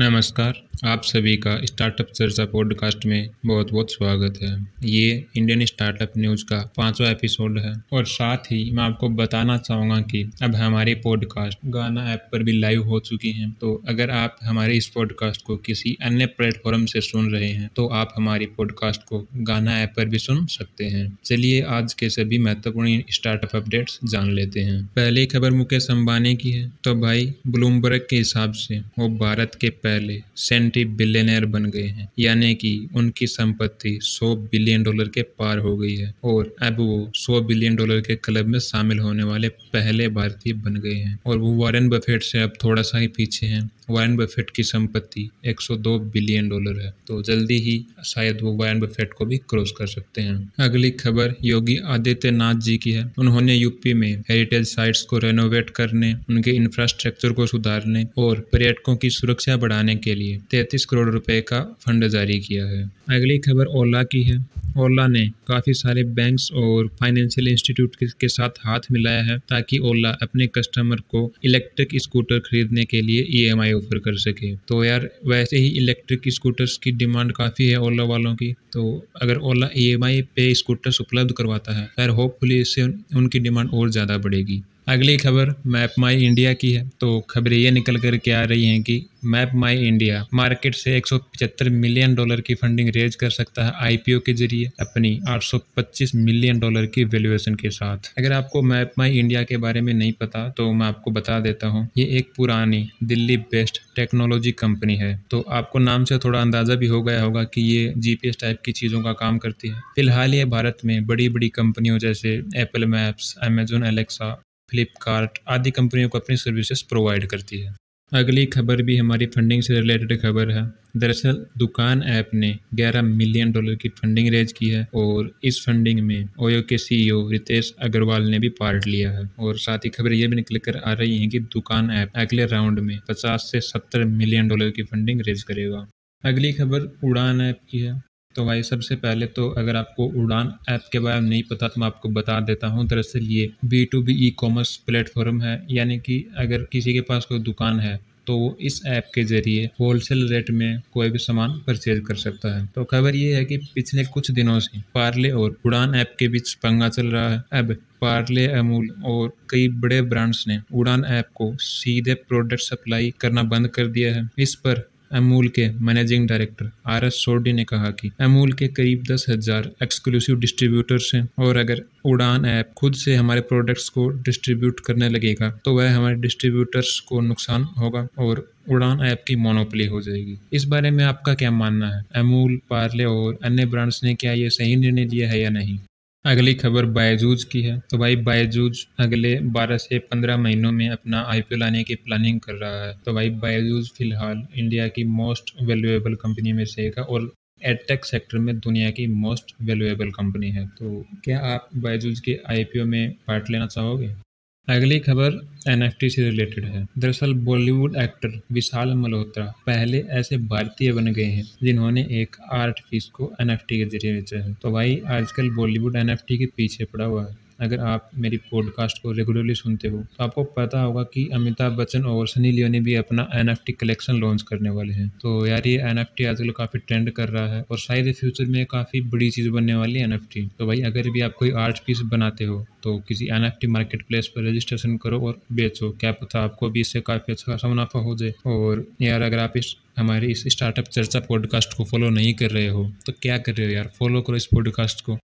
नमस्कार, आप सभी का स्टार्टअप चर्चा पॉडकास्ट में बहुत बहुत स्वागत है। ये इंडियन स्टार्टअप न्यूज़ का पांचवा एपिसोड है और साथ ही मैं आपको बताना चाहूँगा कि अब हमारे पॉडकास्ट गाना ऐप पर भी लाइव हो चुकी हैं। तो अगर आप हमारे इस पॉडकास्ट को किसी अन्य प्लेटफॉर्म से सुन रहे हैं तो आप हमारी पॉडकास्ट को गाना ऐप पर भी सुन सकते हैं। चलिए आज के सभी महत्वपूर्ण स्टार्टअप अपडेट्स जान लेते हैं। पहली खबर मुकेश अम्बानी की है। तो भाई, ब्लूमबर्ग के हिसाब से वो भारत के पहले सेंटी बिलियनर बन गए हैं, यानी कि उनकी संपत्ति 100 बिलियन डॉलर के पार हो गई है और अब वो 100 बिलियन डॉलर के क्लब में शामिल होने वाले पहले भारतीय बन गए हैं। और वो वारेन बफेट से अब थोड़ा सा ही पीछे हैं। वारेन बफेट की संपत्ति 102 बिलियन डॉलर है तो जल्दी ही शायद वो वायन बफेट को भी क्रॉस कर सकते हैं। अगली खबर योगी आदित्यनाथ जी की है। उन्होंने यूपी में हेरिटेज साइट्स को रेनोवेट करने, उनके इंफ्रास्ट्रक्चर को सुधारने और पर्यटकों की सुरक्षा बढ़ाने के लिए तैतीस करोड़ रुपए का फंड जारी किया है। अगली खबर ओला की है। ओला ने काफ़ी सारे बैंक्स और फाइनेंशियल इंस्टीट्यूट के साथ हाथ मिलाया है ताकि ओला अपने कस्टमर को इलेक्ट्रिक स्कूटर खरीदने के लिए ईएमआई ऑफ़र कर सके। तो यार, वैसे ही इलेक्ट्रिक स्कूटर्स की डिमांड काफ़ी है ओला वालों की। तो अगर ओला ईएमआई पे स्कूटर्स उपलब्ध करवाता है यार होपफुली इससे उनकी डिमांड और ज़्यादा बढ़ेगी। अगली खबर मैप माई इंडिया की है। तो खबरें ये निकल कर के आ रही हैं कि मैप माई इंडिया मार्केट से 175 मिलियन डॉलर की फंडिंग रेज कर सकता है आईपीओ के ज़रिए अपनी 825 मिलियन डॉलर की वैल्यूएशन के साथ। अगर आपको मैप माई इंडिया के बारे में नहीं पता तो मैं आपको बता देता हूँ, ये एक पुरानी दिल्ली बेस्ड टेक्नोलॉजी कंपनी है। तो आपको नाम से थोड़ा अंदाज़ा भी हो गया होगा कि ये जीपीएस टाइप की चीज़ों का काम करती है। फ़िलहाल ये भारत में बड़ी बड़ी कंपनियों जैसे Apple Maps Amazon Alexa Flipkart आदि कंपनियों को अपनी सर्विसेज़ प्रोवाइड करती है। अगली खबर भी हमारी फंडिंग से रिलेटेड खबर है। दरअसल, दुकान ऐप ने 11 मिलियन डॉलर की फंडिंग रेज की है और इस फंडिंग में ओयो के सीईओ रितेश अग्रवाल ने भी पार्ट लिया है। और साथ ही खबर ये भी निकल कर आ रही है कि दुकान ऐप अगले राउंड में 50 से 70 मिलियन डॉलर की फंडिंग रेज करेगा। अगली खबर उड़ान ऐप की है। तो भाई सबसे पहले तो अगर आपको उड़ान ऐप के बारे में नहीं पता तो मैं आपको बता देता हूँ। दरअसल ये B to B e commerce platform है। यानी कि अगर किसी के पास कोई दुकान है तो वो इस ऐप के ज़रिए होलसेल रेट में कोई भी सामान परचेज कर सकता है। तो खबर ये है कि पिछले कुछ दिनों से पार्ले और उड़ान ऐप के बीच पंगा चल रहा है। अब पार्ले अमूल और कई बड़े ब्रांड्स ने उड़ान ऐप को सीधे प्रोडक्ट सप्लाई करना बंद कर दिया है। इस पर अमूल के managing director R S Sodhi ने कहा कि अमूल के करीब दस हज़ार एक्सक्लूसिव डिस्ट्रीब्यूटर्स हैं और अगर उड़ान ऐप खुद से हमारे प्रोडक्ट्स को डिस्ट्रीब्यूट करने लगेगा तो वह हमारे डिस्ट्रीब्यूटर्स को नुकसान होगा और उड़ान ऐप की मोनोपली हो जाएगी। इस बारे में आपका क्या मानना है? अमूल, पार्ले और अन्य ब्रांड्स ने क्या ये सही निर्णय लिया है या नहीं? अगली खबर बायजूज की है। तो भाई बायजूज अगले 12 से 15 महीनों में अपना आईपीओ लाने की प्लानिंग कर रहा है। तो भाई बायजूज फ़िलहाल इंडिया की मोस्ट वैल्यूएबल कंपनी में से एक है और एडटेक सेक्टर में दुनिया की मोस्ट वैल्यूएबल कंपनी है। तो क्या आप बायजूज के आईपीओ में पार्ट लेना चाहोगे? अगली खबर एनएफटी से रिलेटेड है। दरअसल बॉलीवुड एक्टर विशाल मल्होत्रा पहले ऐसे भारतीय बन गए हैं जिन्होंने एक आर्ट पीस को एनएफटी के ज़रिए बेचा है। तो भाई, आजकल बॉलीवुड एनएफटी के पीछे पड़ा हुआ है। अगर आप मेरी पॉडकास्ट को रेगुलरली सुनते हो तो आपको पता होगा कि अमिताभ बच्चन और सनी लियोनी भी अपना एनएफटी कलेक्शन लॉन्च करने वाले हैं। तो यार, ये एनएफटी आजकल काफ़ी ट्रेंड कर रहा है और शायद फ्यूचर में काफ़ी बड़ी चीज़ बनने वाली है एनएफटी तो भाई, अगर भी आप कोई आर्ट पीस बनाते हो तो किसी एन एफ़ मार्केट प्लेस पर रजिस्ट्रेशन करो और बेचो। क्या पता आपको भी इससे काफ़ी अच्छा खासा मुनाफा हो जाए। और यार, अगर आप इस, हमारे इस स्टार्टअप चर्चा पॉडकास्ट को फॉलो नहीं कर रहे हो तो क्या कर रहे हो यार? फॉलो करो इस पॉडकास्ट को।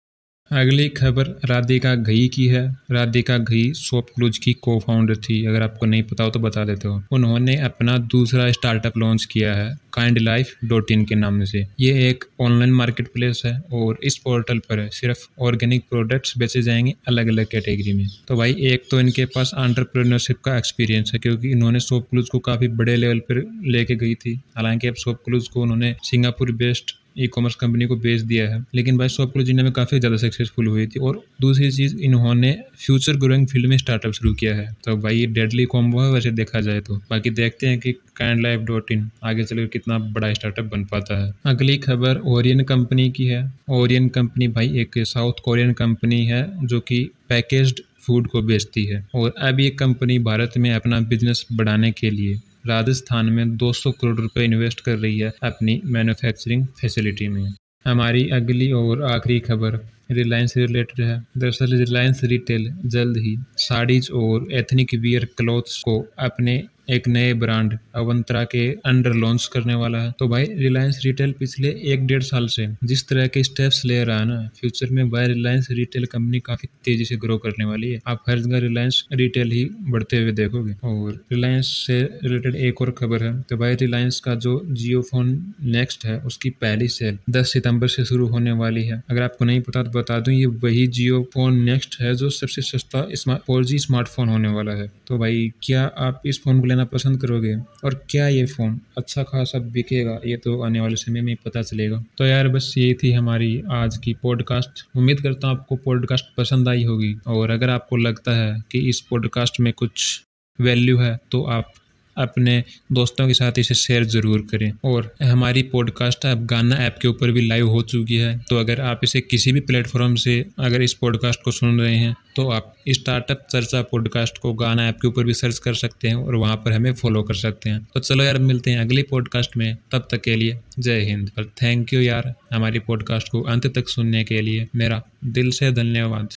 अगली खबर राधिका घई की है। राधिका घई सोप क्लूज की को फाउंडर थी। अगर आपको नहीं पता हो तो बता देते हो। उन्होंने अपना दूसरा स्टार्टअप लॉन्च किया है काइंड लाइफ डॉट इन के नाम से। ये एक ऑनलाइन मार्केट प्लेस है और इस पोर्टल पर सिर्फ़ ऑर्गेनिक प्रोडक्ट्स बेचे जाएँगे अलग अलग कैटेगरी में। तो भाई, एक तो इनके पास आंट्रप्रेन्योरशिप का एक्सपीरियंस है क्योंकि इन्होंने सोप क्लूज को काफ़ी बड़े लेवल पर लेके गई थी। हालाँकि अब सोप क्लूज को उन्होंने Singapore based e commerce company को बेच दिया है। लेकिन भाई सॉफ्ट इंडिया में काफ़ी ज़्यादा सक्सेसफुल हुई थी और दूसरी चीज़, इन्होंने फ्यूचर ग्रोइंग फ़ील्ड में स्टार्टअप शुरू किया है। तो भाई, ये डेडली कॉम्बो है, वैसे देखा जाए तो। बाकी देखते हैं कि काइंड लाइफ डॉट इन आगे चलकर कितना बड़ा स्टार्टअप बन पाता है। अगली खबर ओरियन कंपनी की है। ओरियन कंपनी भाई, एक साउथ कोरियन कंपनी है, जो कि पैकेज्ड फ़ूड को बेचती है। और अब ये कंपनी भारत में अपना बिज़नेस बढ़ाने के लिए राजस्थान में 200 करोड़ रुपए इन्वेस्ट कर रही है अपनी मैन्युफैक्चरिंग फैसिलिटी में। हमारी अगली और आखिरी खबर रिलायंस रिलेटेड है। दरअसल रिलायंस रिटेल जल्द ही साड़ीज और एथनिक वियर क्लॉथ्स को अपने एक नए ब्रांड अवंतरा के अंडर लॉन्च करने वाला है। तो भाई रिलायंस रिटेल पिछले एक डेढ़ साल से जिस तरह के स्टेप्स ले रहा है ना फ्यूचर में भाई रिलायंस रिटेल कंपनी काफ़ी तेज़ी से ग्रो करने वाली है। आप हर जगह रिलायंस रिटेल ही बढ़ते हुए देखोगे। और रिलायंस से रिलेटेड एक और खबर है तो भाई रिलायंस का जो जियो फ़ोन नेक्स्ट है, उसकी पहली सेल दस सितंबर से शुरू होने वाली है। अगर आपको नहीं पता तो बता दूँ, ये वही जियो फ़ोन नेक्स्ट है जो सबसे सस्ता स्मार्ट फोर स्मार्टफ़ोन होने वाला है। तो भाई, क्या आप इस फ़ोन को लेना पसंद करोगे? और क्या ये फ़ोन अच्छा खासा बिकेगा? ये तो आने वाले समय में पता चलेगा। तो यार बस ये थी हमारी आज की पॉडकास्ट उम्मीद करता हूँ आपको पॉडकास्ट पसंद आई होगी। और अगर आपको लगता है कि इस पॉडकास्ट में कुछ वैल्यू है तो आप अपने दोस्तों के साथ इसे शेयर ज़रूर करें। और हमारी पॉडकास्ट अब गाना ऐप के ऊपर भी लाइव हो चुकी है। तो अगर आप इसे किसी भी प्लेटफॉर्म से अगर इस पॉडकास्ट को सुन रहे हैं तो आप स्टार्टअप चर्चा पॉडकास्ट को गाना ऐप के ऊपर भी सर्च कर सकते हैं और वहाँ पर हमें फॉलो कर सकते हैं। तो चलो यार, मिलते हैं अगले पॉडकास्ट में। तब तक के लिए जय हिंद। और थैंक यू यार हमारी पॉडकास्ट को अंत तक सुनने के लिए। मेरा दिल से धन्यवाद।